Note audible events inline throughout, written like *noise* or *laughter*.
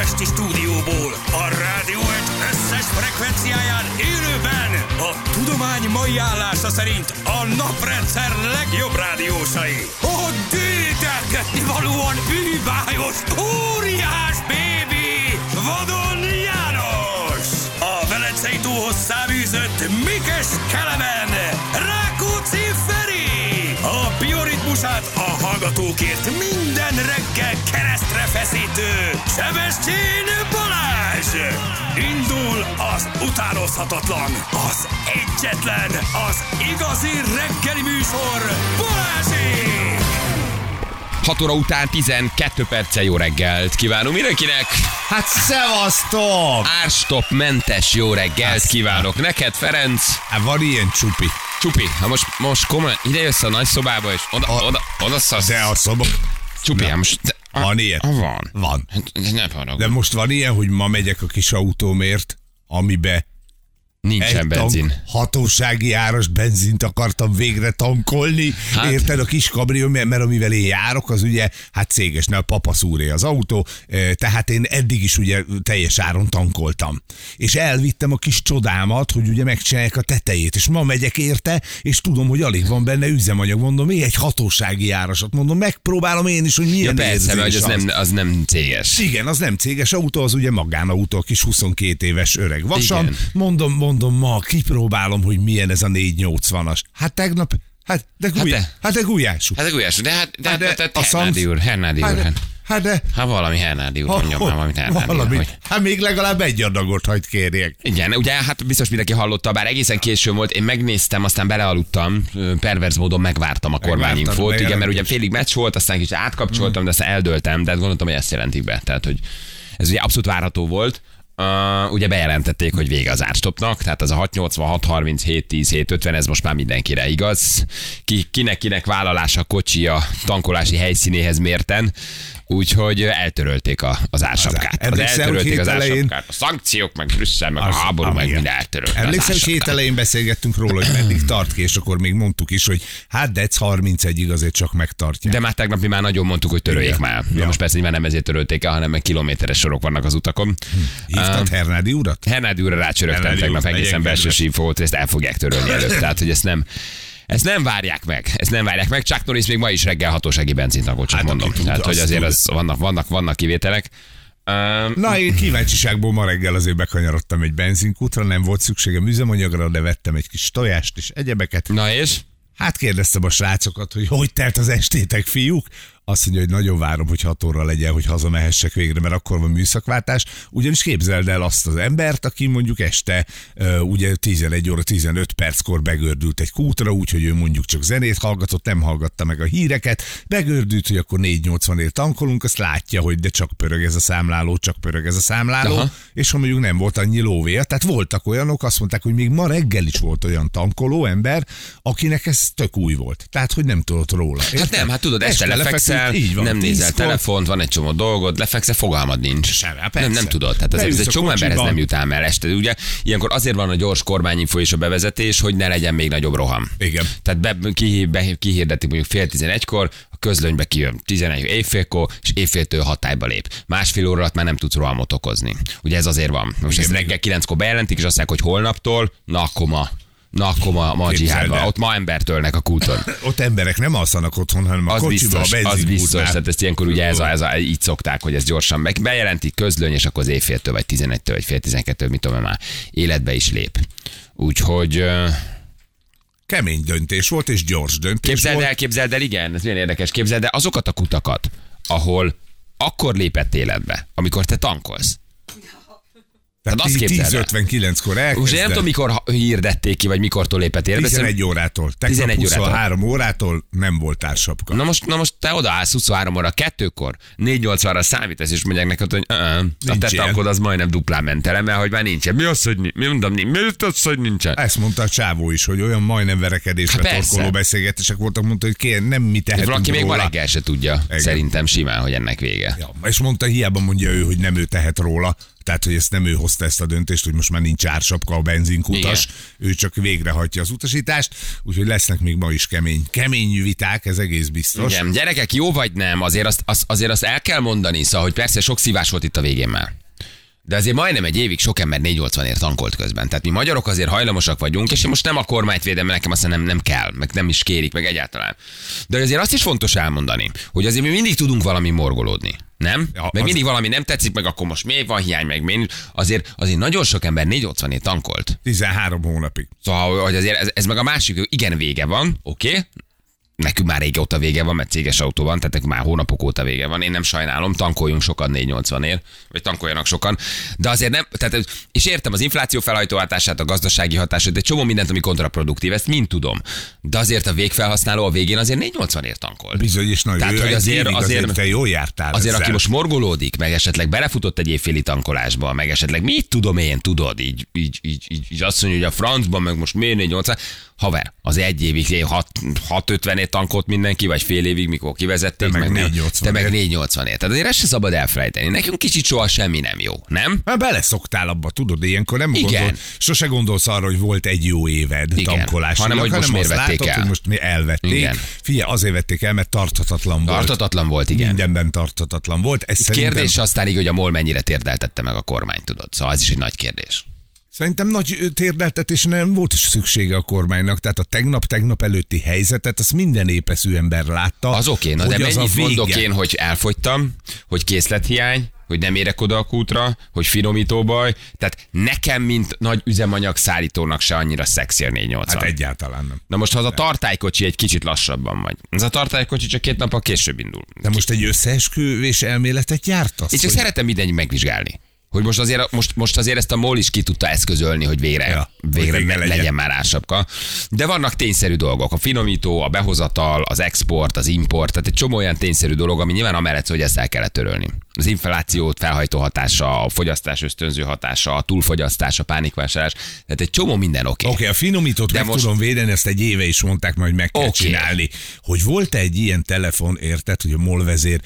budapesti stúdióból, a rádió egy összes frekvenciáján élőben, a tudomány mai állása szerint a naprendszer legjobb rádiósai. A dédelgetni valóan bűbájos, óriás bébi, vadon János! A Velencei túlhoz száműzött Mikes Kelemen, bioritmusát a hallgatókért minden reggel keresztre feszítő Sebestyén Balázs! Indul az utánozhatatlan, az egyetlen, az igazi reggeli műsor, Balázsék! 6 óra után 12 perccel jó reggelt kívánunk mindenkinek. Hát szevasztok! Árstop mentes jó reggelt kívánok neked, Ferenc. Hát van ilyen csupi. Csupi, ha most, most komolyan ide jössz a nagy szobába, és oda, A- oda, oda szasz. De a szoba... Csupi, hát most... De, Van ilyen? Ah, Van. Van. Hát, Ne. De most van ilyen, hogy ma megyek a kis autómért, amibe Nincsen egy benzin. tank, hatósági áras benzint akartam végre tankolni. Hát- Érted a kis kabrió, mert amivel én járok, az ugye, hát céges, ne a papaszúré az autó, eh, tehát én eddig is ugye teljes áron tankoltam. És elvittem a kis csodámat, hogy ugye megcsinálják a tetejét, és ma megyek érte, és tudom, hogy alig van benne üzemanyag, mondom, még egy hatósági árasat, mondom, megpróbálom én is, hogy milyen Ja persze, mert hogy az, az. nem, az nem céges. Igen, az nem céges autó, az ugye magánautó, a kis 22 éves öreg vasam. Igen. Mondom, mondom, ma kipróbálom, hogy milyen ez a 480-as. Hát tegnap, hát de, gulyá, de- hát, hát de gulyású. Hát a gulyás, de hát, de, Hát hát, de de, a de Hernádi szamsz- úr, Hernádi úr. hát, de, Hát, hát de, hát valami Hernádi úr, mondjam már valamit Hernádi úr. valami, hogy- hát még legalább egy adagot hagyd kérjek. Igen, ugye hát biztos mindenki hallotta, bár egészen késő volt, én megnéztem, aztán belealudtam, perverz módon megvártam a kormányinfót, igen, mert ugye félig meccs volt, aztán kicsit átkapcsoltam, de aztán eldöltem, de hát gondoltam, hogy ezt jelentik be, tehát hogy ez ugye abszolút várható volt. Uh, ugye bejelentették, hogy vége az árstopnak, tehát az a 686, 37, 10, 7, 50, ez most már mindenkire igaz. Ki, kinek, kinek vállalása a kocsi a tankolási helyszínéhez mérten, úgyhogy eltörölték a, az ársapkát. Az hogy eltörölték az hét elején- ársapkát. A szankciók, meg Brüsszel, meg a Az- háború, ah, meg eltörölte. az Emlékszel, hogy hét ársapkát. elején beszélgettünk róla, hogy meddig tart ki, és akkor még mondtuk is, hogy hát Dec 31-ig azért csak megtartja. De már tegnap mi már nagyon mondtuk, hogy töröljék Igen. már. Ja. most persze nyilván nem ezért törölték el, hanem meg kilométeres sorok vannak az utakon. Hívtad Hernádi urat? Hernádi úrra rácsörögtem tegnap egészen legyen belső kedves. info volt, hogy ezt el fogják törölni előtt. Tehát, hogy ezt nem, ezt nem várják meg. Ezt nem várják meg. Chuck Norris még ma is reggel hatósági benzint csak Hát, mondom. tud, Tehát, hogy azért az, vannak, vannak, vannak kivételek. Um, Na, én kíváncsiságból ma reggel azért bekanyarodtam egy benzinkútra, nem volt szükségem üzemanyagra, de vettem egy kis tojást és egyebeket. na és? Hát kérdeztem a srácokat, hogy hogy telt az estétek, fiúk? Azt mondja, hogy nagyon várom, hogy 6 óra legyen, hogy hazamehessek végre, mert akkor van műszakváltás. Ugyanis képzeld el azt az embert, aki mondjuk este ugye 11 óra 15 perckor begördült egy kútra, úgyhogy ő mondjuk csak zenét hallgatott, nem hallgatta meg a híreket, begördült, hogy akkor 480-ért tankolunk, azt látja, hogy de csak pörög ez a számláló, csak pörög ez a számláló, Aha. És ha mondjuk nem volt annyi lóvér, tehát voltak olyanok, azt mondták, hogy még ma reggel is volt olyan tankoló ember, akinek ez tök új volt. Tehát, hogy nem tudott róla. Hát Érted? nem, hát tudod, este, lefekszel, így van, nem nézel telefont, van egy csomó dolgod, lefekszel, fogalmad nincs. Sem, hát nem, nem tudod. Tehát ez, ez egy csomó emberhez nem jut el el este. Ugye ilyenkor azért van a gyors kormányinfo és a bevezetés, hogy ne legyen még nagyobb roham. Igen. Tehát be, ki, be, kihirdetik mondjuk fél tizenegykor, a közlönybe kijön 11 éjfélkor, és éjféltől hatályba lép. Másfél óra alatt már nem tudsz rohamot okozni. Ugye ez azért van. Most Igen, ezt reggel kilenckor bejelentik, és azt mondják, hogy holnaptól, na akkor ma. Na akkor ma, ma a dzsihádban. Ott ma embert ölnek a kúton. *laughs* Ott emberek nem alszanak otthon, hanem a Az kocsiba, biztos, a az biztos. Tehát ezt ilyenkor ugye ez a, ez a, így szokták, hogy ez gyorsan meg, bejelentik közlöny, és akkor az éjféltől, vagy 11-től, vagy fél 12 mit tudom már, életbe is lép. Úgyhogy Kemény döntés volt, és gyors döntés képzeld volt. el, képzeld el, igen, ez milyen érdekes, képzeld el azokat a kutakat, ahol akkor lépett életbe, amikor te tankolsz. Tehát azt képzeld el. 10.59-kor Most én nem tudom, mikor hirdették ki, vagy mikortól lépett életbe. 11 órától. Tegnap 11 órától. 23 órától nem volt társapka. Na most, na most te odaállsz 23 óra, kettőkor, 4-8-ra számítasz, és mondják neked, hogy a te tankod az majdnem duplán ment el, mert hogy már nincsen. Mi az, hogy mi mondom, mi az, hogy nincsen? Ezt mondta a csávó is, hogy olyan majdnem verekedésre persze. torkoló beszélgetések voltak, mondta, hogy kérem, nem mi tehetünk Valaki még ma reggel se tudja, Igen. szerintem simán, hogy ennek vége. Ja, és mondta, hiába mondja ő, hogy nem ő tehet róla, Tehát, hogy ezt nem ő hozta ezt a döntést, hogy most már nincs ársapka a benzinkutas, ő csak végrehajtja az utasítást, úgyhogy lesznek még ma is kemény, kemény viták, ez egész biztos. Igen, gyerekek, jó vagy nem, azért azt, azt, azért azt el kell mondani, szóval, hogy persze sok szívás volt itt a végén már. De azért majdnem egy évig sok ember 480-ért tankolt közben. Tehát mi magyarok azért hajlamosak vagyunk, és én most nem a kormányt védem, mert nekem azt nem, nem kell, meg nem is kérik, meg egyáltalán. De azért azt is fontos elmondani, hogy azért mi mindig tudunk valami morgolódni. Nem? Ja, meg az- mindig valami nem tetszik, meg akkor most miért van hiány, meg miért? Azért, azért nagyon sok ember 480-ért tankolt. 13 hónapig. Szóval, hogy azért ez, ez meg a másik, igen, vége van, oké, okay? Nekünk már régóta vége van, mert céges autó van, tehát nekünk már hónapok óta vége van. Én nem sajnálom, tankoljunk sokan 480 ér, vagy tankoljanak sokan. De azért nem, tehát, és értem az infláció felhajtó hatását, a gazdasági hatását, egy csomó mindent, ami kontraproduktív, ezt mind tudom. De azért a végfelhasználó a végén azért 480 ér tankol. Bizony, és nagyon Tehát, hogy azért- azért- azért te jól jártál Azért, ezzel. aki most morgolódik, meg esetleg belefutott egy évféli tankolásba, meg esetleg mit tudom én, tudod, így, így, így, így, így azt mondja, hogy a francban, meg most miért 480, haver, az egy évig 650 tankolt mindenki, vagy fél évig, mikor kivezették, Te meg nem. 480 Te meg ért. 480 ért. Tehát azért ezt se szabad elfelejteni. Nekünk kicsit soha semmi nem jó, nem? Már beleszoktál abba, tudod, ilyenkor nem Igen. gondol, sose gondolsz arra, hogy volt egy jó éved Igen. tankolás. Hanem, hogy most miért vették látod, el. hogy most mi elvették. Igen. Figyelj, azért vették el, mert tarthatatlan volt. Tartatatlan volt, igen. Mindenben tarthatatlan volt. Ez szerintem, Kérdés aztán így, hogy a MOL mennyire térdeltette meg a kormány, tudod. Szóval ez is egy nagy kérdés. Szerintem nagy térdeltetés nem volt is szüksége a kormánynak. Tehát a tegnap-tegnap előtti helyzetet, azt minden épeszű ember látta. Az oké, na de mennyit mondok én, hogy elfogytam, hogy készlethiány, hogy nem érek oda a kútra, hogy finomító baj. Tehát nekem, mint nagy üzemanyag szállítónak se annyira szexi a 480. Hát egyáltalán nem. Na most, ha az a tartálykocsi egy kicsit lassabban vagy. Ez a tartálykocsi csak két nappal később indul. De most egy összeesküvés elméletet gyártasz? Én csak hogy- szeretem mindenki megvizsgálni. Hogy most azért, most, most azért ezt a MOL is ki tudta eszközölni, hogy végre, Ja, végre, végre legyen. legyen. már ársapka. De vannak tényszerű dolgok. A finomító, a behozatal, az export, az import, tehát egy csomó olyan tényszerű dolog, ami nyilván amellett, hogy ezt el kellett törölni. Az inflációt felhajtó hatása, a fogyasztás ösztönző hatása, a túlfogyasztás, a pánikvásárlás, tehát egy csomó minden oké. Oké, okay, a finomítót De meg most- tudom védeni, ezt egy éve is mondták, majd meg kell okay. csinálni. Hogy volt egy ilyen telefon, érted, hogy a MOL vezér,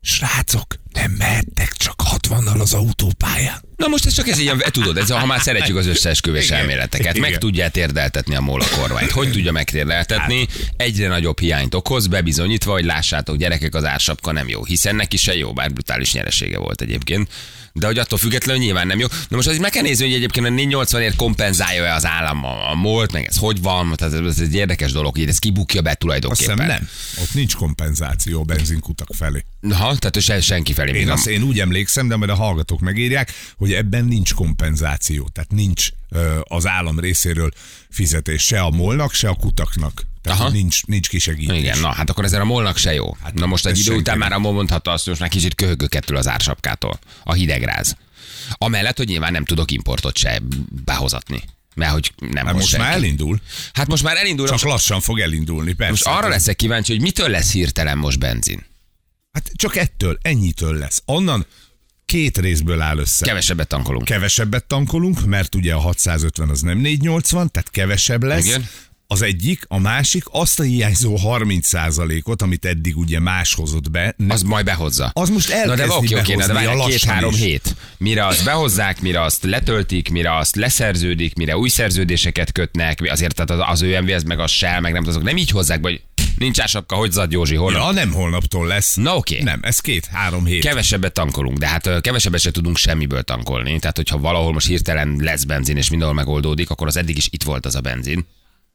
srácok, nem mehettek csak 60-nal az autópályán. Na most ez csak ez ilyen, tudod, ez ha már szeretjük az összeesküvés Igen. elméleteket, meg tudja térdeltetni a MOL a kormányt. Hogy tudja megtérdeltetni? Egyre nagyobb hiányt okoz, bebizonyítva, hogy lássátok, gyerekek, az ársapka nem jó, hiszen neki se jó, bár brutális nyeresége volt egyébként. De hogy attól függetlenül nyilván nem jó. Na most azért meg kell nézni, hogy egyébként a 480-ért kompenzálja-e az állam a, a MOL-t, meg ez hogy van, tehát ez, ez egy érdekes dolog, hogy ez kibukja be Azt tulajdonképpen. hiszem nem. Ott nincs kompenzáció a benzinkutak felé. Ha, tehát se, senki felé. Én, nem- azt, én úgy emlékszem, de majd a hallgatók megírják, hogy ebben nincs kompenzáció. Tehát nincs az állam részéről fizetés se a molnak, se a kutaknak. Tehát Aha. nincs, nincs kisegítés. Igen, na hát akkor ezzel a molnak se jó. Hát, na most egy idő után nem. már a MOL mondhatta azt, hogy most már kicsit köhögök ettől az ársapkától. A hidegráz. Amellett, hogy nyilván nem tudok importot se behozatni. Mert hogy nem Hát most senki. már elindul. Hát most már elindul. Csak Most, lassan fog elindulni, persze. most arra leszek kíváncsi, hogy mitől lesz hirtelen most benzin. Hát csak ettől, ennyitől lesz. Onnan két részből áll össze. Kevesebbet tankolunk. Kevesebbet tankolunk, mert ugye a 650 az nem 480, tehát kevesebb lesz. Igen. Az egyik, a másik, azt a hiányzó 30%-ot, amit eddig ugye más hozott be, ne, Az majd behozza. Az most Na de elkezdi oké, oké, de várj, a két-három hét. Mire azt behozzák, mire azt letöltik, mire azt leszerződik, mire új szerződéseket kötnek, azért tehát az, az ÖMV, ez meg a Shell, meg nem azok nem így hozzák, hogy nincs ásapka, hogy zad Józsi, holnap. Ja, nem holnaptól lesz. Na oké. Nem, ez két-három hét. Kevesebbet tankolunk, de hát kevesebbet se tudunk semmiből tankolni. Tehát, hogyha valahol most hirtelen lesz benzin, és mindenhol megoldódik, akkor az eddig is itt volt az a benzin.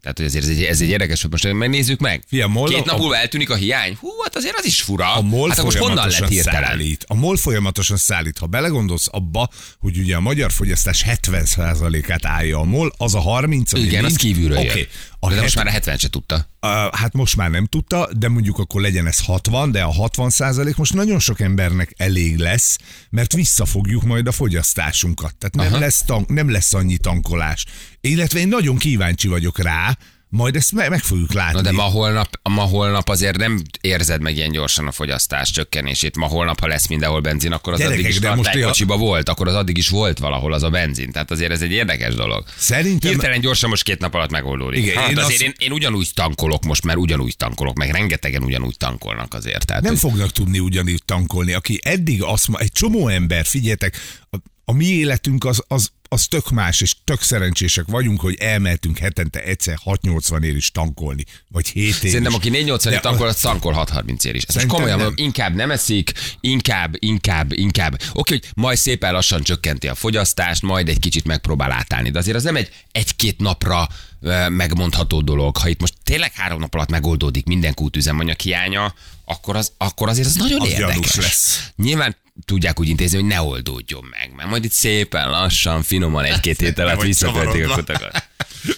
Tehát, hogy ezért ez egy, ez egy érdekes, hogy most megnézzük meg. Fia, MOL Két nap múlva eltűnik a hiány. Hú, hát azért az is fura. A MOL hát most honnan lett hirtelen? szállít. A MOL folyamatosan szállít. Ha belegondolsz abba, hogy ugye a magyar fogyasztás 70%-át állja a MOL, az a 30, ami Igen, az nincs. kívülről Oké. jön. A De most het- már a 70 se tudta. Uh, hát most már nem tudta, de mondjuk akkor legyen ez 60, de a 60 százalék most nagyon sok embernek elég lesz, mert visszafogjuk majd a fogyasztásunkat. Tehát nem Aha. lesz, tank, nem lesz annyi tankolás. Illetve én nagyon kíváncsi vagyok rá, majd ezt me- meg fogjuk látni. Na de ma holnap, ma holnap azért nem érzed meg ilyen gyorsan a fogyasztás csökkenését. Ma holnap, ha lesz mindenhol benzin, akkor az Gyerekek, addig is de most tartálykocsiba volt, akkor az addig is volt valahol az a benzin. Tehát azért ez egy érdekes dolog. Szerintem- Hirtelen gyorsan most két nap alatt megoldódik. Igen, hát én azért azt- én, én, ugyanúgy tankolok most, mert ugyanúgy tankolok, meg rengetegen ugyanúgy tankolnak azért. Tehát, Nem hogy- fognak tudni ugyanígy tankolni. Aki eddig azt ma, egy csomó ember, figyeljetek, a- A mi életünk az, az, az tök más, és tök szerencsések vagyunk, hogy elmehetünk hetente egyszer 680 ér is tankolni, vagy 7 ér Szerintem, aki 480 De tankol, az tankol 630 ér is. Ez most komolyan nem. mondom, inkább nem eszik, inkább, inkább, inkább. Oké, hogy majd szépen lassan csökkenti a fogyasztást, majd egy kicsit megpróbál átállni. De azért az nem egy egy-két napra megmondható dolog. Ha itt most tényleg három nap alatt megoldódik minden kútüzemanyag hiánya, akkor, az, akkor azért az nagyon Az érdekes. lesz. Nyilván tudják úgy intézni, hogy ne oldódjon meg, mert majd itt szépen lassan, finoman egy-két *laughs* hét alatt visszatöltik a kutakat.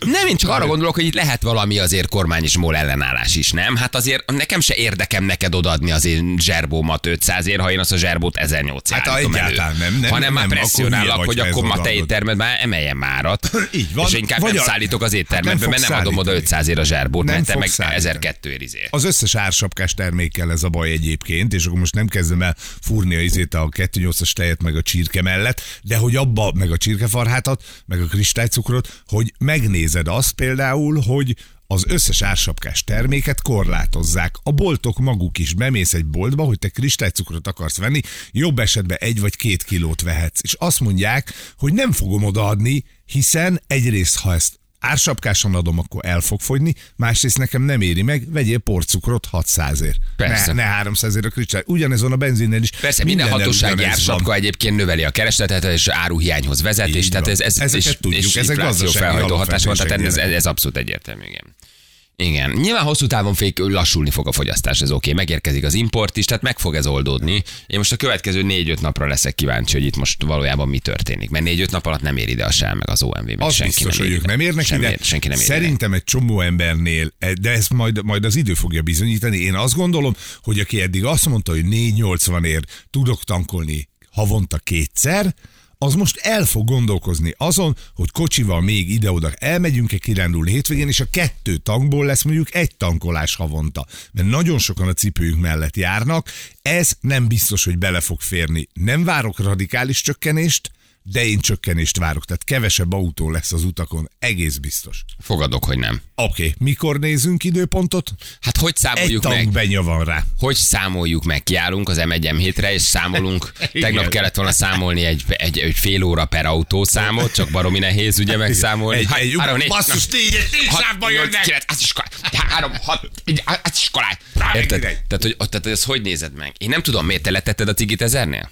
Nem, én csak arra gondolok, hogy itt lehet valami azért kormány és MOL ellenállás is, nem? Hát azért nekem se érdekem neked odaadni az én zserbómat 500 ér, ha én azt a zserbót 1800 Hát, egyáltalán nem, nem, Hanem már presszionálok, hogy akkor ma te odaadod. éttermed már emeljen márat. *laughs* Így van. És inkább Vagy nem a- szállítok az éttermedbe, nem mert nem adom oda szállítani. 500 ér a zserbót, Nem mert te meg fogsz szállítani. 1002 ér izé. Az összes ársapkás termékkel ez a baj egyébként, és akkor most nem kezdem el fúrni a izét a 2.8-as tejet meg a csirke mellett, de hogy abba, meg a csirkefarhátat, meg a kristálycukrot, hogy megnézed azt például, hogy az összes ársapkás terméket korlátozzák. A boltok maguk is bemész egy boltba, hogy te kristálycukrot akarsz venni, jobb esetben egy vagy két kilót vehetsz. És azt mondják, hogy nem fogom odaadni, hiszen egyrészt, ha ezt ársapkásan adom, akkor el fog fogyni, másrészt nekem nem éri meg, vegyél porcukrot 600 ér. Persze. Ne, ne 300 ér a kristály. Ugyanez van a benzinnel is. Persze, minden hatósági ársapka egyébként növeli a keresletet, és áruhiányhoz vezet, Így és tehát van. ez, ez, Ezeket és, tudjuk, és ezek gazdasági felhajtó hatás van, tehát ez, ez abszolút egyértelmű, igen. Igen, nyilván hosszú távon fék lassulni fog a fogyasztás, ez oké, megérkezik az import is, tehát meg fog ez oldódni. Én most a következő négy-öt napra leszek kíváncsi, hogy itt most valójában mi történik, mert négy-öt nap alatt nem ér ide a sem, meg az OMV, meg Az senki biztos, nem hogy ér ők ide. nem érnek ide. Senki nem ér ide. Szerintem egy csomó embernél, de ezt majd, majd az idő fogja bizonyítani. Én azt gondolom, hogy aki eddig azt mondta, hogy 480 ér tudok tankolni havonta kétszer, az most el fog gondolkozni azon, hogy kocsival még ide-oda elmegyünk-e kirándulni hétvégén, és a kettő tankból lesz mondjuk egy tankolás havonta. Mert nagyon sokan a cipőjük mellett járnak, ez nem biztos, hogy bele fog férni. Nem várok radikális csökkenést, de én csökkenést várok, tehát kevesebb autó lesz az utakon, egész biztos. Fogadok, hogy nem. Oké, okay. mikor nézünk időpontot? Hát hogy Egy számoljuk meg? tank benya van rá. hogy számoljuk meg, kiállunk az M1 M7-re, és számolunk. *laughs* Tegnap kellett volna számolni egy, egy, egy fél óra per autószámot, csak baromi nehéz ugye *laughs* megszámolni. Egy, Hát, egy, három, négy, basszus, négy, négy sávban jönnek. kilenc, az iskolá, három, hat, az iskolát. Rá, Érted? Tehát, hogy, tehát, hogy ezt hogy nézed meg? Én nem tudom, miért te letetted a cigit ezernél?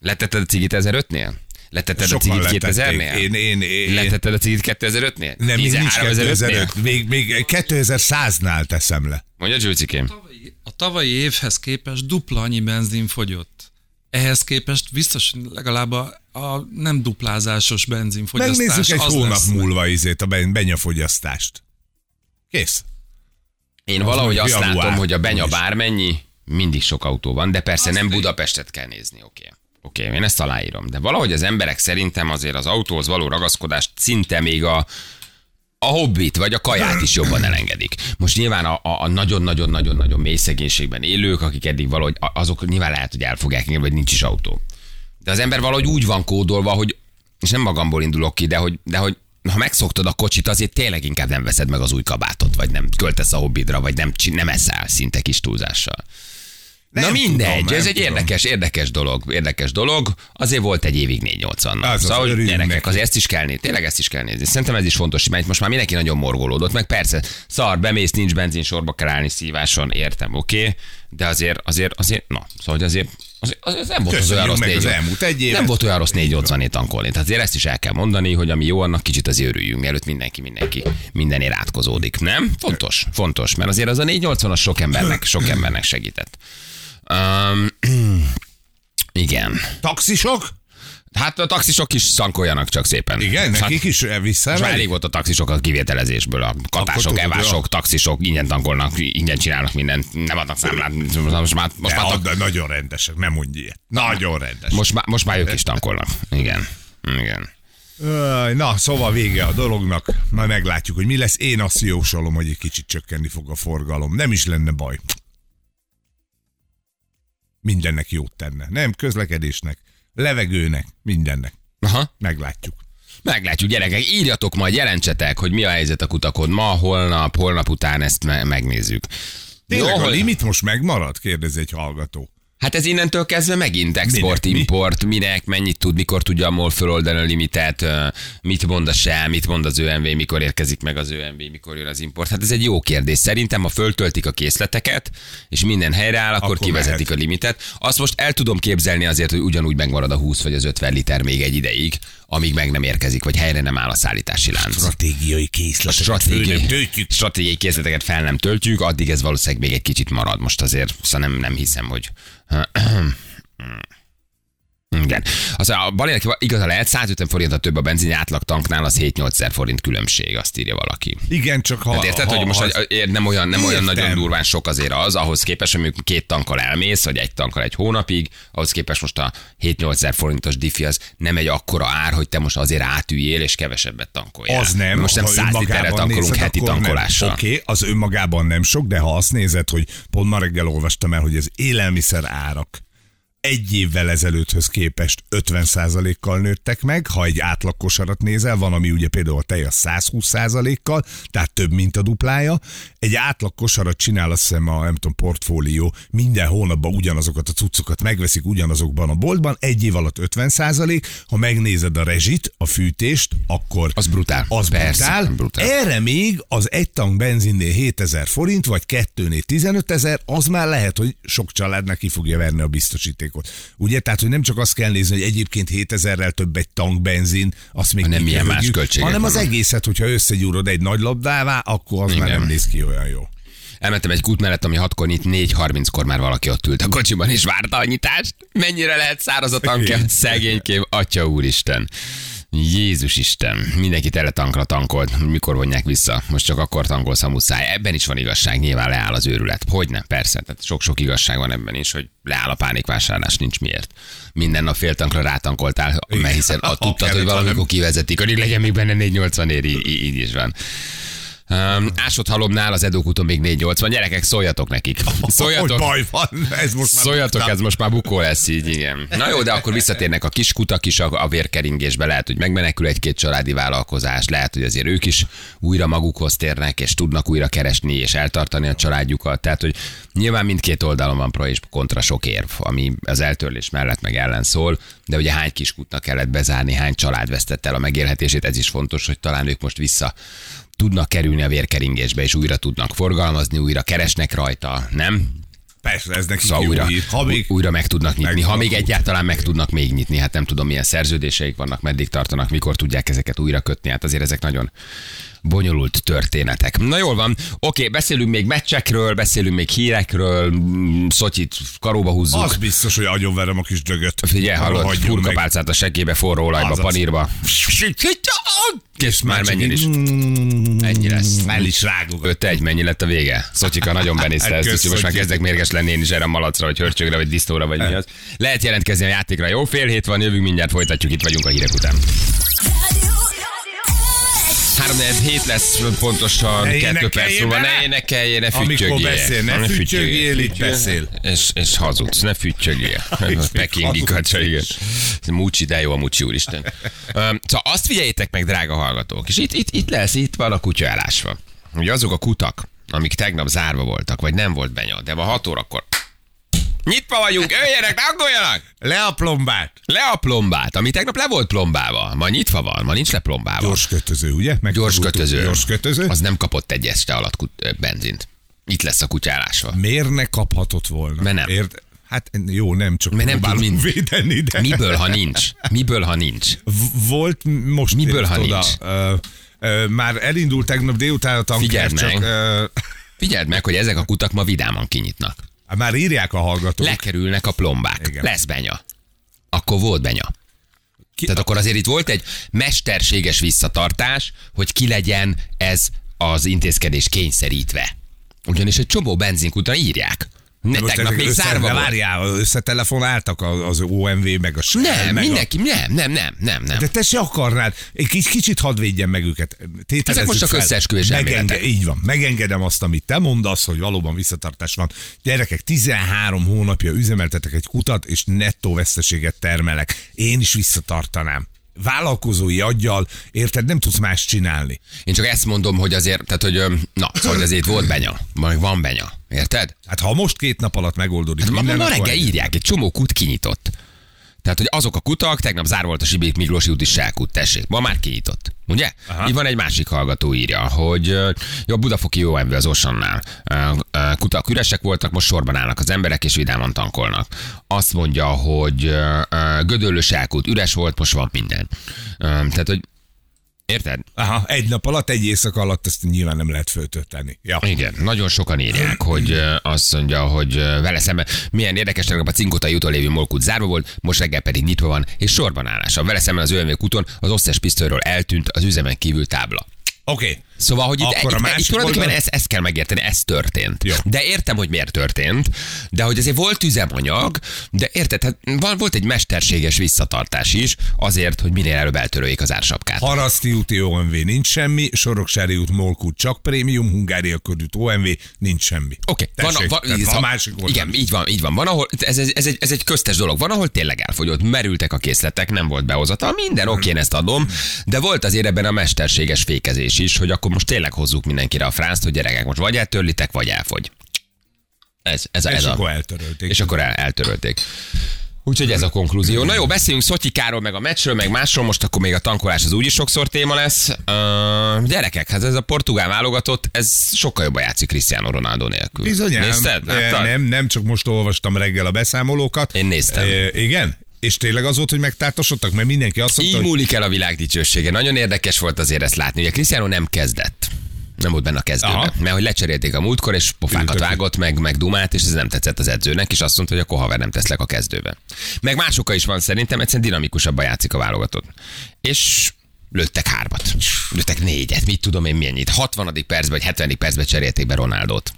Letetted a cigit 1005-nél? Letetted a Sokan cigit letették. 2000-nél? Én- én- én- Letetted a cigit 2005-nél? Nem, még nincs 13 2005, még, még 2100-nál teszem le. Mondja Zsülcikém. tavalyi- a tavalyi évhez képest dupla annyi benzin fogyott. Ehhez képest biztos legalább a, a nem duplázásos benzinfogyasztás Megnézzük egy az hónap lesz. múlva izét, a ben- benyafogyasztást. Kész. Én valahogy mondjuk azt január. látom, hogy a benya bármennyi, mindig sok autó van, de persze nem Budapestet kell nézni, oké. Oké, én ezt aláírom. De valahogy az emberek szerintem azért az autóhoz való ragaszkodást szinte még a, a hobbit, vagy a kaját is jobban elengedik. Most nyilván a, a nagyon-nagyon-nagyon-nagyon mély szegénységben élők, akik eddig valahogy, azok nyilván lehet, hogy el vagy nincs is autó. De az ember valahogy úgy van kódolva, hogy, és nem magamból indulok ki, de hogy, de hogy ha megszoktad a kocsit, azért tényleg inkább nem veszed meg az új kabátot, vagy nem költesz a hobbidra, vagy nem, nem eszel szinte kis túlzással. Nem Na mindegy, tudom, ez egy tudom. érdekes, érdekes dolog, érdekes dolog. Azért volt egy évig 480 Az az, Szóval, örüljünk gyerekek, neki. azért ezt is kell nézni, tényleg ezt is kell nézni. Szerintem ez is fontos, mert most már mindenki nagyon morgolódott, meg persze, szar, bemész, nincs benzin, sorba kell állni szíváson, értem, oké, okay, de azért, azért, azért, na, szóval azért, azért, azért nem volt az Köszönjük olyan rossz meg az 4 elmúlt egy évet. Nem volt olyan rossz 480 tankolni. Tehát azért ezt is el kell mondani, hogy ami jó, annak kicsit azért örüljünk, mielőtt mindenki, mindenki mindenért átkozódik. Nem? Fontos, fontos, mert azért az a 480-as sok embernek, sok embernek segített. Um, *clears throat* igen. Taxisok? Hát a taxisok is szankoljanak csak szépen. Igen, hát, nekik is most már elég volt a taxisok a kivételezésből, a katások, tudod, evások, jó. taxisok, ingyen tankolnak, ingyen csinálnak mindent, nem adnak számlát. Most már, most De, már, ad- de nagyon rendesek, nem mondj ilyet. Nagyon rendes. most már, most már ők is tankolnak. Igen. Igen. Na, szóval vége a dolognak. Majd meglátjuk, hogy mi lesz. Én azt jósolom, hogy egy kicsit csökkenni fog a forgalom. Nem is lenne baj. Mindennek jót tenne. Nem közlekedésnek, levegőnek, mindennek. Aha. Meglátjuk. Meglátjuk, gyerekek, írjatok majd, jelentsetek, hogy mi a helyzet a kutakon ma, holnap, holnap után ezt me- megnézzük. Tényleg Jó, a limit most megmarad? Kérdezi egy hallgató. Hát ez innentől kezdve megint export, Minek, mi? import, minek, mennyit tud, mikor tudja a MOL föloldani a limitet, mit mond a SEL, mit mond az ÖMV, mikor érkezik meg az ÖMV, mikor jön az import. Hát ez egy jó kérdés. Szerintem, ha föltöltik a készleteket, és minden helyre áll, akkor, Akkor kivezetik mehet. a limitet. Azt most el tudom képzelni azért, hogy ugyanúgy megmarad a 20 vagy az 50 liter még egy ideig, amíg meg nem érkezik, vagy helyre nem áll a szállítási lánc. Stratégiai készleteket stratégiai, nem töltjük. stratégiai készleteket fel nem töltjük, addig ez valószínűleg még egy kicsit marad most azért, szóval nem, nem hiszem, hogy... *clears throat* Igen. Az a Balének igaza lehet, 150 forint több a benzin átlag tanknál, az 7-8 forint különbség, azt írja valaki. Igen, csak ha... Hát érted, ha, hogy most az... nem olyan, nem olyan nagyon durván sok azért az, ahhoz képest, mondjuk két tankkal elmész, vagy egy tankkal egy hónapig, ahhoz képest most a 7-8 ezer forintos diffi az nem egy akkora ár, hogy te most azért átüljél és kevesebbet tankoljál. Az nem. Most nem ha 100 literre tankolunk nézed, heti tankolással. Oké, okay, az önmagában nem sok, de ha azt nézed, hogy pont ma reggel olvastam el, hogy az élelmiszer árak egy évvel ezelőtthöz képest 50%-kal nőttek meg, ha egy átlag kosarat nézel, van, ami ugye például a tej a 120%-kal, tehát több, mint a duplája. Egy átlag kosarat csinál azt hiszem a, nem tudom, portfólió, minden hónapban ugyanazokat a cuccokat megveszik ugyanazokban a boltban, egy év alatt 50%, ha megnézed a rezsit, a fűtést, akkor Az brutál. az Persze, brutál. brutál. Erre még az egy tank benzinnél 7000 forint, vagy kettőnél 15 ezer, az már lehet, hogy sok családnak ki fogja verni a biztosítékot. Ugye? Tehát, hogy nem csak azt kell nézni, hogy egyébként 7000-rel több egy tank benzin, azt még Hanem milyen más költségek hanem az egészet, hogyha összegyúrod egy nagy labdává, akkor az már Igen. nem néz ki olyan jó. Elmentem egy kút mellett, ami 6-kor nyit, 4.30-kor már valaki ott ült a kocsiban, és várta a nyitást. Mennyire lehet száraz a tankja? *laughs* Szegénykém, atya úristen. Jézus Isten, mindenki tele tankra tankolt. Mikor vonják vissza? Most csak akkor tankolsz a muszáj. Ebben is van igazság, nyilván leáll az őrület. Hogyne, persze, tehát sok-sok igazság van ebben is, hogy leáll a pánikvásárlás, nincs miért. Minden nap fél tankra rátankoltál, mert hiszen a, *laughs* Ha tudtad, hogy ha valamikor kivezetik, hogy legyen még benne 480 ér, így így is van. Um, ásott halomnál az Edókúton még 480. Gyerekek, szóljatok nekik. *laughs* Hogy Szóljatok. baj van, ez most már... Szóljatok, ez most már bukó lesz így, igen. Na jó, de akkor visszatérnek a kis kutak is a, a vérkeringésbe, lehet, hogy megmenekül egy-két családi vállalkozás, lehet, hogy azért ők is újra magukhoz térnek, és tudnak újra keresni és eltartani a családjukat. Tehát, hogy nyilván mindkét oldalon van pro és kontra sok érv, ami az eltörlés mellett meg ellen szól, de ugye hány kiskutnak kellett bezárni, hány család vesztette el a megélhetését, ez is fontos, hogy talán ők most vissza tudnak kerülni a vérkeringésbe, és újra tudnak forgalmazni, újra keresnek rajta, nem? Persze, ez nekik Szóval újra, hír. Ha még újra meg tudnak nyitni. meg ha még egyáltalán meg tudnak még nyitni, hát nem tudom, milyen szerződéseik vannak, meddig tartanak, mikor tudják ezeket újra kötni. Hát azért ezek nagyon bonyolult történetek. Na jól van, oké, beszélünk még meccsekről, beszélünk még hírekről, mm, Szotyit karóba húzzuk. az biztos, hogy agyonverem a kis dögöt. Figyelj, hallod, furkapálcát a seggébe, forró olajba, panírba. És már mennyi is. Ennyi lesz. El is rágok. 5-1, mennyi lett a vége? Szocsika nagyon benézte ezt, úgyhogy most már kezdek mérges lenni én is erre a malacra, vagy hörcsögre, vagy disztóra, vagy mi az. Lehet jelentkezni a játékra. Jó, fél hét van, jövünk mindjárt, folytatjuk, itt vagyunk a hírek után. 3 hét lesz pontosan, Ne kettő perc énekeljél múlva. Ne énekeljél, ne Amikor füttyögjél. beszél, ne füttyögjél, itt beszél. És, és hazudsz, ne füttyögjél. *laughs* Pekingi kacsa, igen. Mucsi, de jó a Mucsi úristen. Szóval azt figyeljétek meg, drága hallgatók, és itt, itt, itt lesz, itt van a kutya elásva. Ugye azok a kutak, amik tegnap zárva voltak, vagy nem volt benyom, de ma 6 órakor Nyitva vagyunk, jöjjenek, tankoljanak! Le a plombát. Le a plombát, ami tegnap le volt plombálva. Ma nyitva van, ma nincs leplombálva. Gyors kötöző, ugye? Meg Gyors kötöző. Gyors kötöző. Az nem kapott egy este alatt kut- benzint. Itt lesz a kutyálásva. Miért ne kaphatott volna? Mert nem. Érd? Hát jó, nem csak Mert nem tud mind- védeni, de... Miből, ha nincs? Miből, ha nincs? Volt most Miből, ért ha oda, nincs? Ö, ö, már elindult tegnap délután a tanker, Figyeld csak meg. ö, Figyeld meg, hogy ezek a kutak ma vidáman kinyitnak. Már írják a hallgatók. Lekerülnek a plombák. Igen. Lesz benya. Akkor volt benya. Ki- Tehát akkor azért itt volt egy mesterséges visszatartás, hogy ki legyen ez az intézkedés kényszerítve. Ugyanis egy csomó benzinkutra írják. Ne, Most tegnap még össze, zárva volt. várjál, összetelefonáltak a- az OMV meg a Shell, Nem, meg mindenki, nem, nem, nem, nem, nem. A... De te se akarnád. Egy kicsit, kicsit hadd védjen meg őket. Ezek most csak összeesküvés elméletek. Így van. Megengedem azt, amit te mondasz, hogy valóban visszatartás van. Gyerekek, 13 hónapja üzemeltetek egy kutat, és nettó veszteséget termelek. Én is visszatartanám. Vállalkozói aggyal, érted, nem tudsz más csinálni. Én csak ezt mondom, hogy azért, tehát hogy, na, szóval azért volt benya, majd van benya, érted? Hát ha most két nap alatt megoldódik Hát ma, minden, ma reggel írják, egy csomó kút kinyitott. Tehát, hogy azok a kutak, tegnap zár volt a Sibék Miklósi út is Selkút, tessék, ma már kinyitott. Ugye? Aha. Itt van egy másik hallgató írja, hogy jó, Budafoki OMV az Osannál. Kutak üresek voltak, most sorban állnak az emberek, és vidáman tankolnak. Azt mondja, hogy Gödöllő Selkút üres volt, most van minden. Tehát, hogy Érted? Aha, egy nap alatt, egy éjszaka alatt ezt nyilván nem lehet föltölteni. Ja. Igen, nagyon sokan írják, hogy ö, azt mondja, hogy vele szemben milyen érdekes, tegnap a Cinkotai úton lévő molkút zárva volt, most reggel pedig nyitva van, és sorban állás. A vele szemben az ÖMV úton az összes pisztolyról eltűnt az üzemen kívül tábla. Oké. Okay. Szóval, hogy itt, Akkor a itt, itt tulajdonképpen ezt, ezt kell megérteni, ez történt. Jó. De értem, hogy miért történt, de hogy azért volt üzemanyag, de érted, hát van, volt egy mesterséges visszatartás is, azért, hogy minél előbb eltöröljék az ársapkát. Haraszti úti OMV nincs semmi, Soroksári út Molkút csak prémium, Hungária körút OMV nincs semmi. Oké, okay. Tessék, van, van, van másik oldal. Igen, így van, így van. Van, ahol, ez, ez, ez, egy, ez egy köztes dolog. Van, ahol tényleg elfogyott, merültek a készletek, nem volt behozata. Minden oké, én ezt adom, de volt azért ebben a mesterséges fékezés is, hogy akkor most tényleg hozzuk mindenkire a frászt, hogy gyerekek, most vagy eltörlitek, vagy elfogy. Ez, ez, a- És ez a, akkor eltörölték. és akkor el, eltörölték. Úgyhogy ez a konklúzió. Na jó, beszéljünk Szotyikáról, meg a meccsről, meg másról, most akkor még a tankolás az úgyis sokszor téma lesz. Uh, gyerekek, hát ez a portugál válogatott, ez sokkal jobban játszik Cristiano Ronaldo nélkül. Bizonyám. Nézted? Láttad? Nem, nem, csak most olvastam reggel a beszámolókat. Én néztem. E, igen? És tényleg az volt, hogy megtártosodtak? Mert mindenki azt mondta, Így hogy múlik el a világ dicsősége. Nagyon érdekes volt azért ezt látni. Ugye Cristiano nem kezdett. Nem volt benne a kezdőben. Aha. Mert hogy lecserélték a múltkor, és pofákat Ültök. vágott, meg, meg dumát, és ez nem tetszett az edzőnek, és azt mondta, hogy akkor haver nem teszlek a kezdőbe. Meg más oka is van szerintem, egyszerűen dinamikusabban játszik a válogatott. És lőttek hármat. Lőttek négyet, mit tudom én milyennyit. 60. percben vagy 70. percben cserélték be Ronaldot.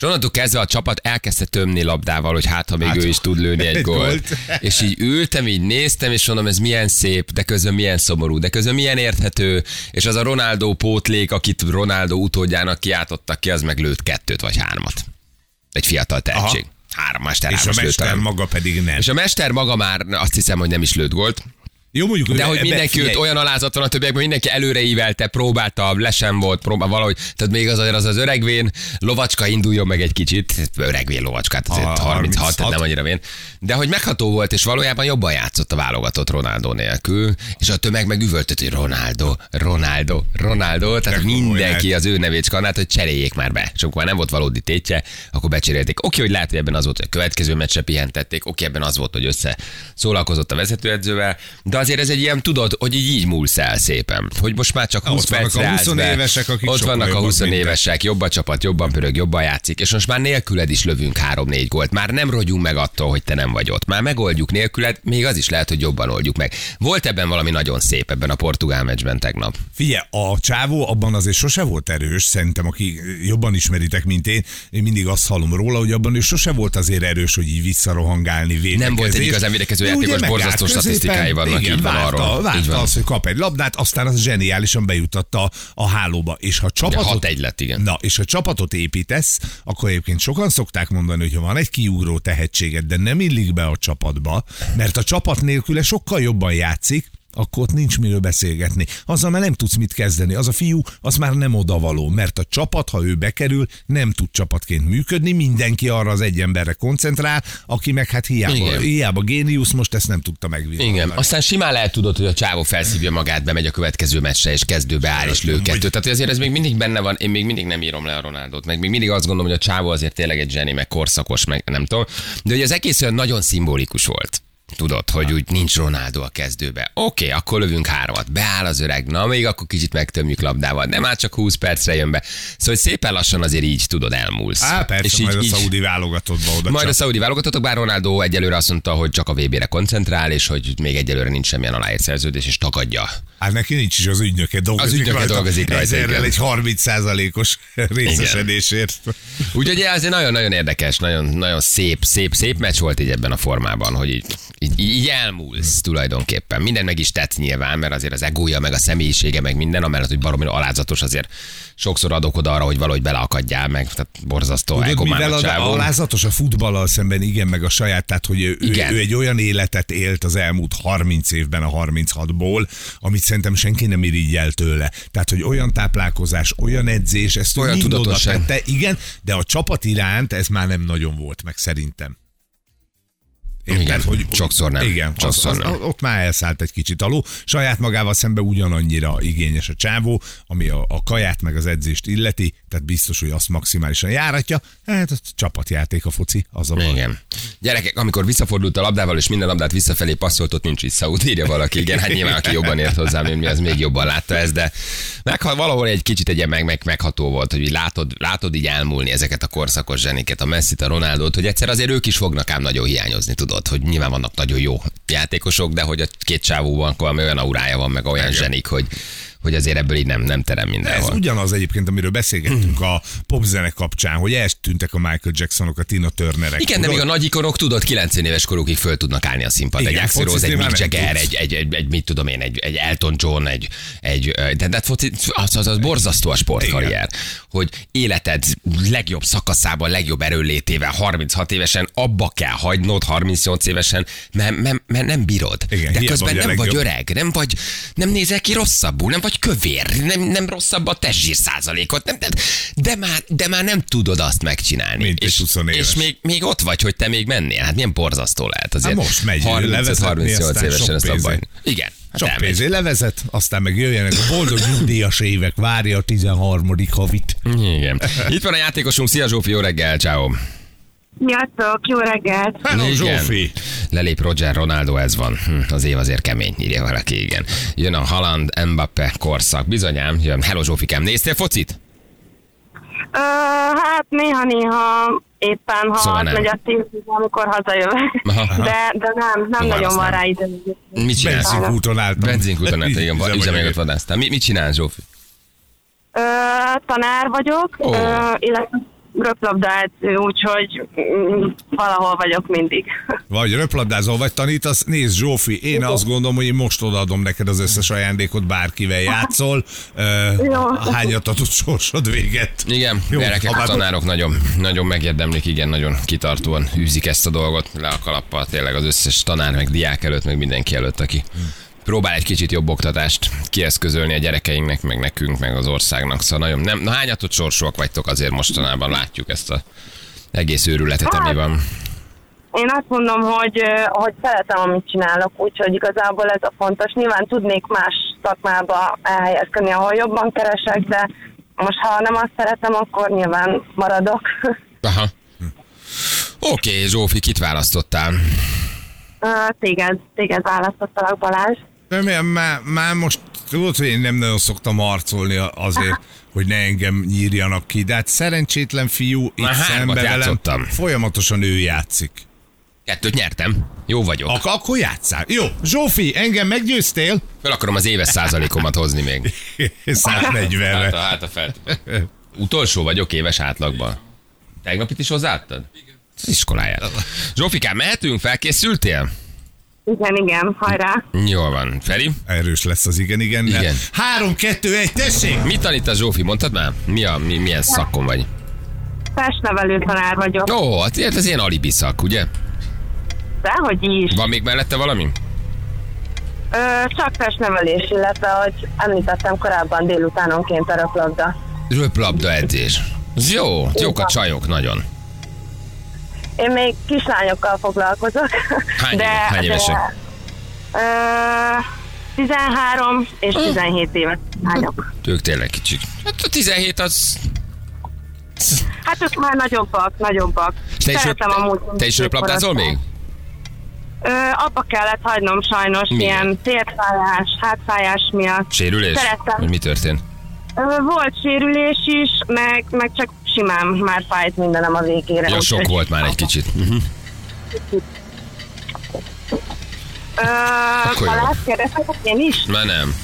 És onnantól kezdve a csapat elkezdte tömni labdával, hogy hát, ha még Hát, ő is tud lőni egy, *laughs* egy gólt. gólt. *laughs* És így ültem, így néztem, és mondom, ez milyen szép, de közben milyen szomorú, de közben milyen érthető, és az a Ronaldo pótlék, akit Ronaldo utódjának kiáltottak ki, az meg lőtt kettőt vagy hármat. Egy fiatal tehetség. Három mester, és a mester maga pedig nem. És a mester maga már azt hiszem, hogy nem is lőtt gólt, Jó, mondjuk, de hogy mindenki őt olyan alázat van a többiekben, mindenki előre ívelte, próbálta, lesen volt, próbál valahogy, tehát még az az az öregvén lovacska induljon meg egy kicsit, öregvén lovacskát azért A 36, 36. tehát nem annyira vén, de hogy megható volt, és valójában jobban játszott a válogatott Ronaldo nélkül, és a tömeg meg üvöltött, hogy Ronaldo, Ronaldo, Ronaldo, tehát mindenki az ő nevét skannált, hogy cseréljék már be. És amikor nem volt valódi tétje, akkor becserélték. Oké, hogy lehet, hogy ebben az volt, hogy a következő meccse pihentették, oké, ebben az volt, hogy össze szólalkozott a vezetőedzővel, de azért ez egy ilyen, tudod, hogy így, így múlsz el szépen. Hogy most már csak 20 ott vannak percre a állsz 20 be. évesek, akik Ott vannak a jobbak, 20 mint te. évesek, jobb a csapat, jobban pörög, jobban játszik, és most már nélküled is lövünk 3-4 gólt. Már nem rogyunk meg attól, hogy te nem vagy ott. Már megoldjuk nélküled, még az is lehet, hogy jobban oldjuk meg. Volt ebben valami nagyon szép ebben a portugál meccsben tegnap. Figyelj, a csávó abban azért sose volt erős, szerintem, aki jobban ismeritek, mint én, én mindig azt hallom róla, hogy abban ő sose volt azért erős, hogy így visszarohangálni védekezés. Nem volt egy igazán védekező De játékos, borzasztó középen, statisztikái vannak, igen, van várta, Várta azt, hogy kap egy labdát, aztán az zseniálisan bejutatta a hálóba. És ha csapatot, 6-1 lett, igen. Na, és ha csapatot építesz, akkor egyébként sokan szokták mondani, hogy ha van egy kiugró tehetséged, de nem illik be a csapatba, mert a csapat nélküle sokkal jobban játszik, akkor ott nincs miről beszélgetni. Azzal már nem tudsz mit kezdeni. Az a fiú, az már nem odavaló, mert a csapat, ha ő bekerül, nem tud csapatként működni, mindenki arra az egy emberre koncentrál, aki meg hát hiába, Igen. hiába géniusz, most ezt nem tudta megvinni. Igen, aztán simán lehet tudod, hogy a csávó felszívja magát, bemegy a következő meccsre, és kezdőbe áll, és lő kettőt. Tehát azért ez még mindig benne van, én még mindig nem írom le a Ronaldot, meg még mindig azt gondolom, hogy a csávó azért tényleg egy zseni, meg korszakos, meg nem tudom. De hogy az egész olyan nagyon szimbolikus volt. Tudod, hogy úgy nincs Ronaldo a kezdőbe. Oké, okay, akkor lövünk háromat. Beáll az öreg, na még akkor kicsit megtömjük labdával, de már csak 20 percre jön be. Szóval hogy szépen lassan azért így tudod, elmúlsz. Á, persze, és így, majd a így, szaudi válogatottba oda majd a csap. szaudi válogatottak, bár Ronaldo egyelőre azt mondta, hogy csak a VB-re koncentrál, és hogy még egyelőre nincs semmilyen aláírt szerződés, és tagadja. Hát neki nincs is az ügynöke dolgozik Az ügynöke dolgozik rajta, Ezerrel egy 30%-os részesedésért. Úgyhogy ez nagyon-nagyon érdekes, nagyon, nagyon szép, szép, szép meccs volt így ebben a formában, hogy így Így, így elmúlsz tulajdonképpen. Minden meg is tetsz nyilván, mert azért az egója, meg a személyisége, meg minden, amellett, hogy baromi alázatos, azért sokszor adok oda arra, hogy valahogy beleakadjál meg, tehát borzasztó Tudod, mivel az alázatos a futballal szemben, igen, meg a saját, tehát hogy ő, Igen. ő egy olyan életet élt az elmúlt 30 évben a 36-ból, amit szerintem senki nem irigyel tőle. Tehát, hogy olyan táplálkozás, olyan edzés, ezt Olyan tudatosság. tette, igen, de a csapat iránt ez már nem nagyon volt meg szerintem. Érted, Igen, sokszor nem. Igen, Sokszor az, nem. az, ott már elszállt egy kicsit alul. Saját magával szemben ugyanannyira igényes a csávó, ami a, a kaját meg az edzést illeti, tehát biztos, hogy azt maximálisan járatja. Hát az csapatjáték a foci, az a baj. Igen. Gyerekek, amikor visszafordult a labdával, és minden labdát visszafelé passzolt, ott nincs vissza út, írja valaki. Igen, hát nyilván, aki jobban ért hozzá, mint mi, az még jobban látta ezt, de meg, valahol egy kicsit egy meg, meg, megható volt, hogy így látod, látod így elmúlni ezeket a korszakos zseniket, a Messi-t, a Ronaldot, hogy egyszer azért ők is fognak ám nagyon hiányozni, tudod, hogy nyilván vannak nagyon jó játékosok, de hogy a két csávóban valami olyan aurája van, meg olyan zsenik, hogy, hogy azért ebből így nem, nem terem Ez mindenhol. ugyanaz egyébként, amiről beszélgettünk a popzene kapcsán, hogy eltűntek a Michael Jacksonok, a Tina Turnerek. Igen, de még a nagy ikonok, tudod, 90 éves korukig föl tudnak állni a színpad. Egy Axl Rose, egy Mick Jagger, egy, egy, egy, egy, mit tudom én, egy, egy Elton John, egy, egy de, de foci, az, az, az borzasztó a sportkarrier, hogy életed legjobb szakaszában, legjobb erőlétével, 36 évesen abba kell hagynod 38 évesen, mert, mert, mert nem bírod. Igen, de közben nem vagy öreg, nem vagy, nem nézel ki rosszabbul, nem vagy kövér, nem, nem rosszabb a testzsír százalékot, nem, de, de, már, de már nem tudod azt megcsinálni. Mint és, 20 éves. és még, még ott vagy, hogy te még mennél. Hát milyen borzasztó lehet azért. Hát most megy, levezetni, 35-38 aztán évesen ezt abban. Igen. Hát elmegy. pénzé levezet, aztán meg jöjjenek a boldog nyugdíjas évek, várja a 13. havit. Igen. Itt van a játékosunk. Szia Zsófi, jó reggel, ciao. Sziasztok, jó reggelt! Hello, Igen. Zsófi! Lelép Roger Ronaldo, ez van. Hm, az év azért kemény, írja valaki, igen. Jön a Haaland, Mbappé korszak. Bizonyám, jön. Hello Zsófikám, néztél focit? Ö, hát néha-néha éppen, ha Szóval szóval megy a tíz, amikor hazajövök. Aha. De, de nem, nem Van, nagyon van rá idő. Mit csinálsz? Benzinkúton álltam. Benzinkúton, hát igen, Üzemanyagot. vadásztál. Mi, mit csinál Zsófi? Ö, tanár vagyok, Ó. ö, illetve röplabdaedző, úgyhogy mm, valahol vagyok mindig. *laughs* Vagy röplabdázol, vagy tanítasz. Nézd, Zsófi, én azt gondolom, hogy én most odaadom neked az összes ajándékot, bárkivel játszol. Uh, hányat adott sorsod véget? Igen, Jó, gyerekek, a tanárok nagyon, nagyon megérdemlik, igen, nagyon kitartóan űzik ezt a dolgot le a kalappal, tényleg az összes tanár, meg diák előtt, meg mindenki előtt, aki próbál egy kicsit jobb oktatást kieszközölni a gyerekeinknek, meg nekünk, meg az országnak. Szóval nagyon nem, na hányatott sorsúak vagytok azért mostanában, látjuk ezt a egész őrületet, ami van. Én azt mondom, hogy, hogy szeretem, amit csinálok, úgyhogy igazából ez a fontos. Nyilván tudnék más szakmába elhelyezkedni, ahol jobban keresek, de most ha nem azt szeretem, akkor nyilván maradok. *laughs* Aha. Oké, okay, Zsófi, kit választottál? Ö, téged, téged választottalak, Balázs. Nem, már, már most tudod, hogy én nem nagyon szoktam harcolni azért, hogy ne engem nyírjanak ki, de hát szerencsétlen fiú itt Már hármat szembe velem folyamatosan ő játszik. Kettőt nyertem. Jó vagyok. Ak- akkor játszál. Jó, Zsófi, engem meggyőztél? Fel akarom az éves százalékomat hozni még. *laughs* 140-re. Hát a, hát a felt. Utolsó vagyok éves átlagban. Tegnap itt is hozzáadtad? Igen. Iskoláját. Zsófikám, mehetünk? Felkészültél? Igen, igen, hajrá. Jól van. Feri? Erős lesz az igen, igen. Igen. 3, 2, 1, tessék! Mit tanít a Zsófi? Mondtad már? Mi a, mi, milyen szakon vagy? Testnevelő tanár vagyok. Ó, hát ez ilyen alibi szak, ugye? Dehogy is. Van még mellette valami? Ö, csak testnevelés, illetve, hogy említettem korábban délutánonként a röplabda. Röplabda edzés. Ez jó, jók a csajok nagyon. Én még kislányokkal foglalkozok. Hány éve- hány évesek? Ö, 13 és 17 éves lányok. Ők tényleg kicsik. Hát a 17 az... Hát ők már nagyobbak, nagyobbak. Te is, Szeretem amúgy te is röplabdázol még? Ö, abba kellett hagynom sajnos, Miért? ilyen térfájás, hátfájás miatt. Sérülés? Szeretem. Vagy mi történt? Ö, volt sérülés is, meg, meg csak simán már fájt mindenem a végére. Ja, sok volt már egy kicsit. Mhm. Ö, Akkor. Balázs, kérdezhetek én is? Már nem.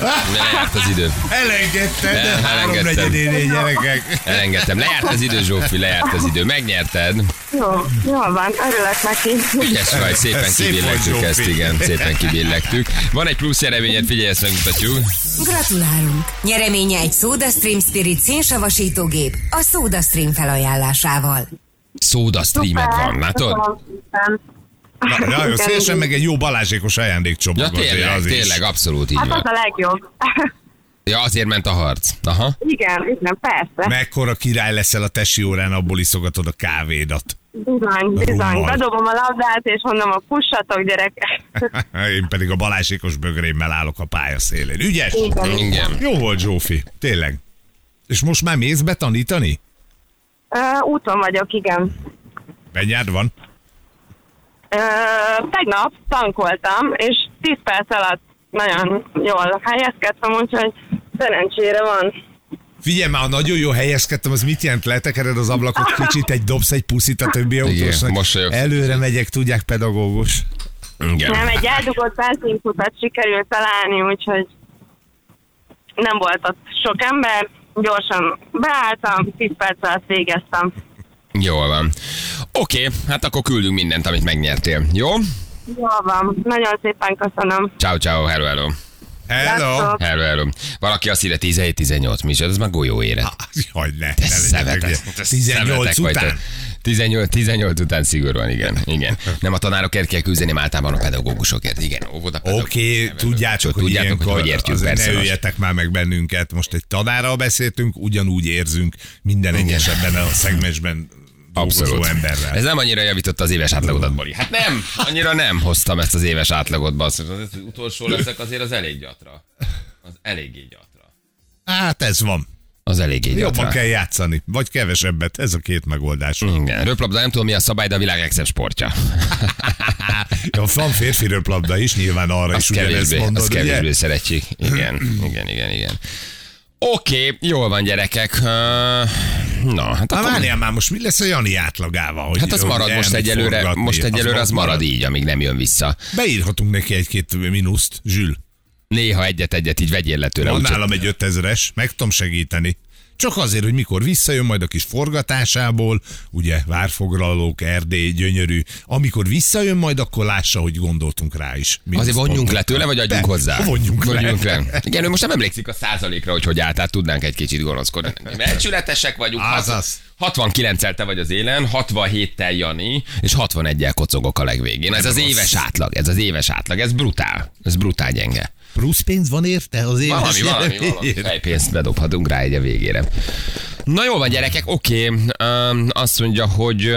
Lejárt az idő. Elengedted, de Nem, három elengedtem. negyedénél gyerekek. Elengedtem. Lejárt az idő, Zsófi, lejárt az idő. Megnyerted. Jó, jól van, örülök neki. Ügyes vagy, szépen Szép kibillegtük ezt, igen, szépen kibillegtük. Van egy plusz nyereményed, figyelj, ezt megmutatjuk. Gratulálunk! Nyereménye egy SodaStream Spirit szénsavasítógép a SodaStream felajánlásával. Soda streamed van, látod? Köszönöm. Na, nagyon szélesen igen. meg egy jó balázsékos ajándékcsomag Ja, tényleg, az is. tényleg, abszolút így Hát az van. a legjobb. *laughs* Ja, azért ment a harc. Aha. Igen, igen, persze. Mekkora király leszel a tesi órán, abból iszogatod a kávédat. Bizony, bizony. Rummal. Bedobom a labdát, és mondom, a pussatok, gyerekek. *laughs* *laughs* Én pedig a balázsékos bögrémmel állok a pálya szélén. Ügyes? Igen. Igen. Jó volt, Zsófi. Tényleg. És most már mész be tanítani? Ö, úton vagyok, igen. Benyád van? Tegnap tankoltam, és 10 perc alatt nagyon jól helyezkedtem, úgyhogy szerencsére van. Figyelj már, ha nagyon jó helyezkedtem, az mit jelent? Letekered az ablakot *laughs* kicsit, egy dobsz egy puszit a többi autósnak. mosolyogsz. Előre megyek, tudják, pedagógus. Igen. Nem, egy eldugott benzinkutat sikerült találni, úgyhogy nem volt ott sok ember. Gyorsan beálltam, 10 perc alatt végeztem. Jól van. Oké, hát akkor küldünk mindent, amit megnyertél. Jó? Jól van, nagyon szépen köszönöm. Ciao, ciao, hello, hello. Hello! Hello, hello. Valaki azt írja 17-18, mi is, ez már golyó élet. Jaj, ne, Te szemetek, ugye. te 18 szemetek után. vagytok. 18, 18 után szigorúan, igen. igen. Nem a tanárokért kell küzdeni, hanem általában a pedagógusokért. Igen, óvoda. Oké, okay, tudjátok, hogy tudjátok, hogy ilyenkor hogy értjük azért persze. ne most. öljetek már meg bennünket. Most egy tanárral beszéltünk, ugyanúgy érzünk minden egyes ebben a szegmensben Abszolút. emberrel. Ez nem annyira javította az éves átlagodat, Bali. Hát nem, annyira nem hoztam ezt az éves átlagot, basszus. Az, utolsó leszek, azért az elég gyatra. Az eléggé gyatra. Hát ez van. Az eléggé gyatra. Jobban kell játszani, vagy kevesebbet. Ez a két megoldás. Igen, röplabda nem tudom mi a szabály, de a világ legszebb sportja. *laughs* Ja, van férfi röplabda is, nyilván arra Az is ugyanezt mondod, az ugye? kevésbé szeretjük. Igen, igen, igen, igen. Oké, okay, jól van gyerekek. Na, hát Na akkor... várjál már, most mi lesz a Jani átlagával? Hogy, Hát az marad most egyelőre, forgatni? most egyelőre az marad így, amíg nem jön vissza. Beírhatunk neki egy-két mínuszt, Zsül. Néha egyet-egyet így vegyél le tőle. Van nálam egy 5000-es, meg tudom segíteni. Csak azért, hogy mikor visszajön majd a kis forgatásából, ugye várfoglalók, Erdély, gyönyörű. Amikor visszajön majd, akkor lássa, hogy gondoltunk rá is. Mi Azért vonjunk le tőle, vagy adjunk De, hozzá? Vonjunk, vonjunk le. le. Igen, ő most nem emlékszik a százalékra, hogy hogy állt, tudnánk egy kicsit gonoszkodni. Becsületesek vagyunk. Azaz. 69-el te vagy az élen, 67-tel Jani, és 61-el kocogok a legvégén. Ez az éves átlag, ez az éves átlag, ez brutál. Ez brutál gyenge. Plusz pénz van érte az éves Valami, valami, valami fejpénzt bedobhatunk rá egy a végére. Na jó van, gyerekek, oké. Okay. Azt mondja, hogy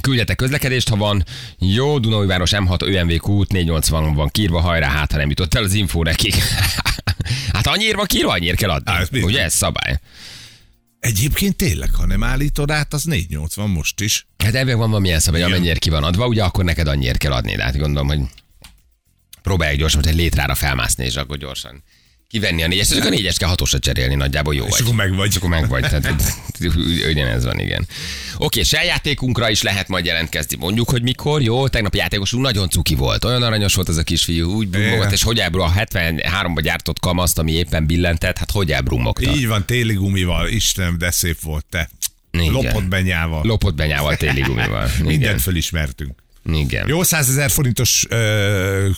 küldjetek közlekedést, ha van. Jó, Dunaújváros M6 ÖMV út 480 van kírva, hajrá, hát ha nem jutott el az info nekik. *laughs* hát annyira van kírva, annyira kell adni. Biztos. Ugye ez szabály? Egyébként tényleg, ha nem állítod át, az 480 most is. Hát ebben van valamilyen szabály, amennyire ki van adva, ugye akkor neked annyira kell adni, de hát gondolom, hogy próbálj gyorsan, hogy egy létrára felmászni, és akkor gyorsan kivenni a négyes, és akkor a négyes kell hatosra cserélni, nagyjából jó És vagy. akkor meg vagy. És akkor meg vagy. Tehát, *laughs* ugyanez van, igen. Oké, se játékunkra is lehet majd jelentkezni. Mondjuk, hogy mikor, jó? Tegnap játékosunk nagyon cuki volt. Olyan aranyos volt ez a kisfiú, úgy brumolt, Igen. és hogy elbrul a 73-ba gyártott kamaszt, ami éppen billentett, hát hogy elbrumogta. Így van, téli gumival. Istenem, de szép volt te. Igen. Lopott benyával. Lopott benyával téli gumival. *laughs* Mindent fölismertünk. Igen. Jó 100 ezer forintos uh,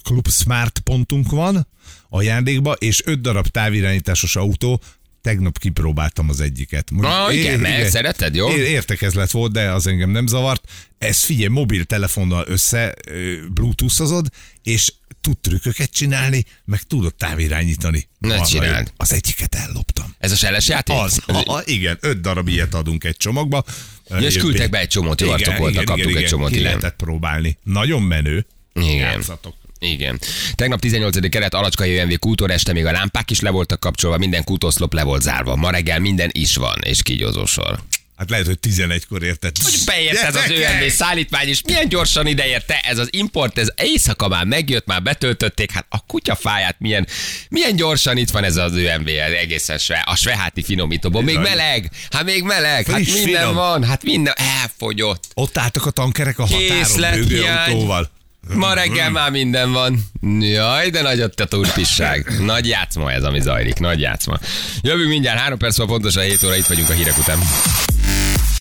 Club Smart pontunk van ajándékba, és 5 darab távirányításos autó. Tegnap kipróbáltam az egyiket. Mondjuk, Ah, igen, mert szereted, jó? Értekezlet volt, de az engem nem zavart. Ez figyelj, mobiltelefonnal össze ö, bluetoothozod, és tud trükköket csinálni, meg tudod távirányítani. Ne Arra csináld. Az egyiket elloptam. Ez a seles játék? Az, a, a, igen, öt darab ilyet adunk egy csomagba. Ja, és küldtek be egy csomót, jó arcok voltak, kaptuk egy csomót, ki igen. lehetett próbálni. Nagyon menő. Igen. Játszatok. Igen. Tegnap 18. keret Alacskai ÖMV kútor este még a lámpák is le voltak kapcsolva, minden kútoszlop le volt zárva. Ma reggel minden is van, és kígyózó sor. Hát lehet, hogy 11-kor érted. Hogy beért ez az! ÖMV szállítmány, és milyen gyorsan ideérte ez az import, ez éjszaka már megjött, már betöltötték, hát a kutyafáját milyen, milyen gyorsan itt van ez az ÖMV, egészen sve, a sveháti finomítóban. Még meleg, hát még meleg, hát Friss, minden finom. van, hát minden elfogyott. Ott álltak a tankerek a határon, bőgőautóval. Ma reggel már minden van. Jaj, de nagy a turpisság. Nagy játszma ez, ami zajlik. Nagy játszma. Jövünk mindjárt, három perc, pontosan 7 óra itt vagyunk a hírek után.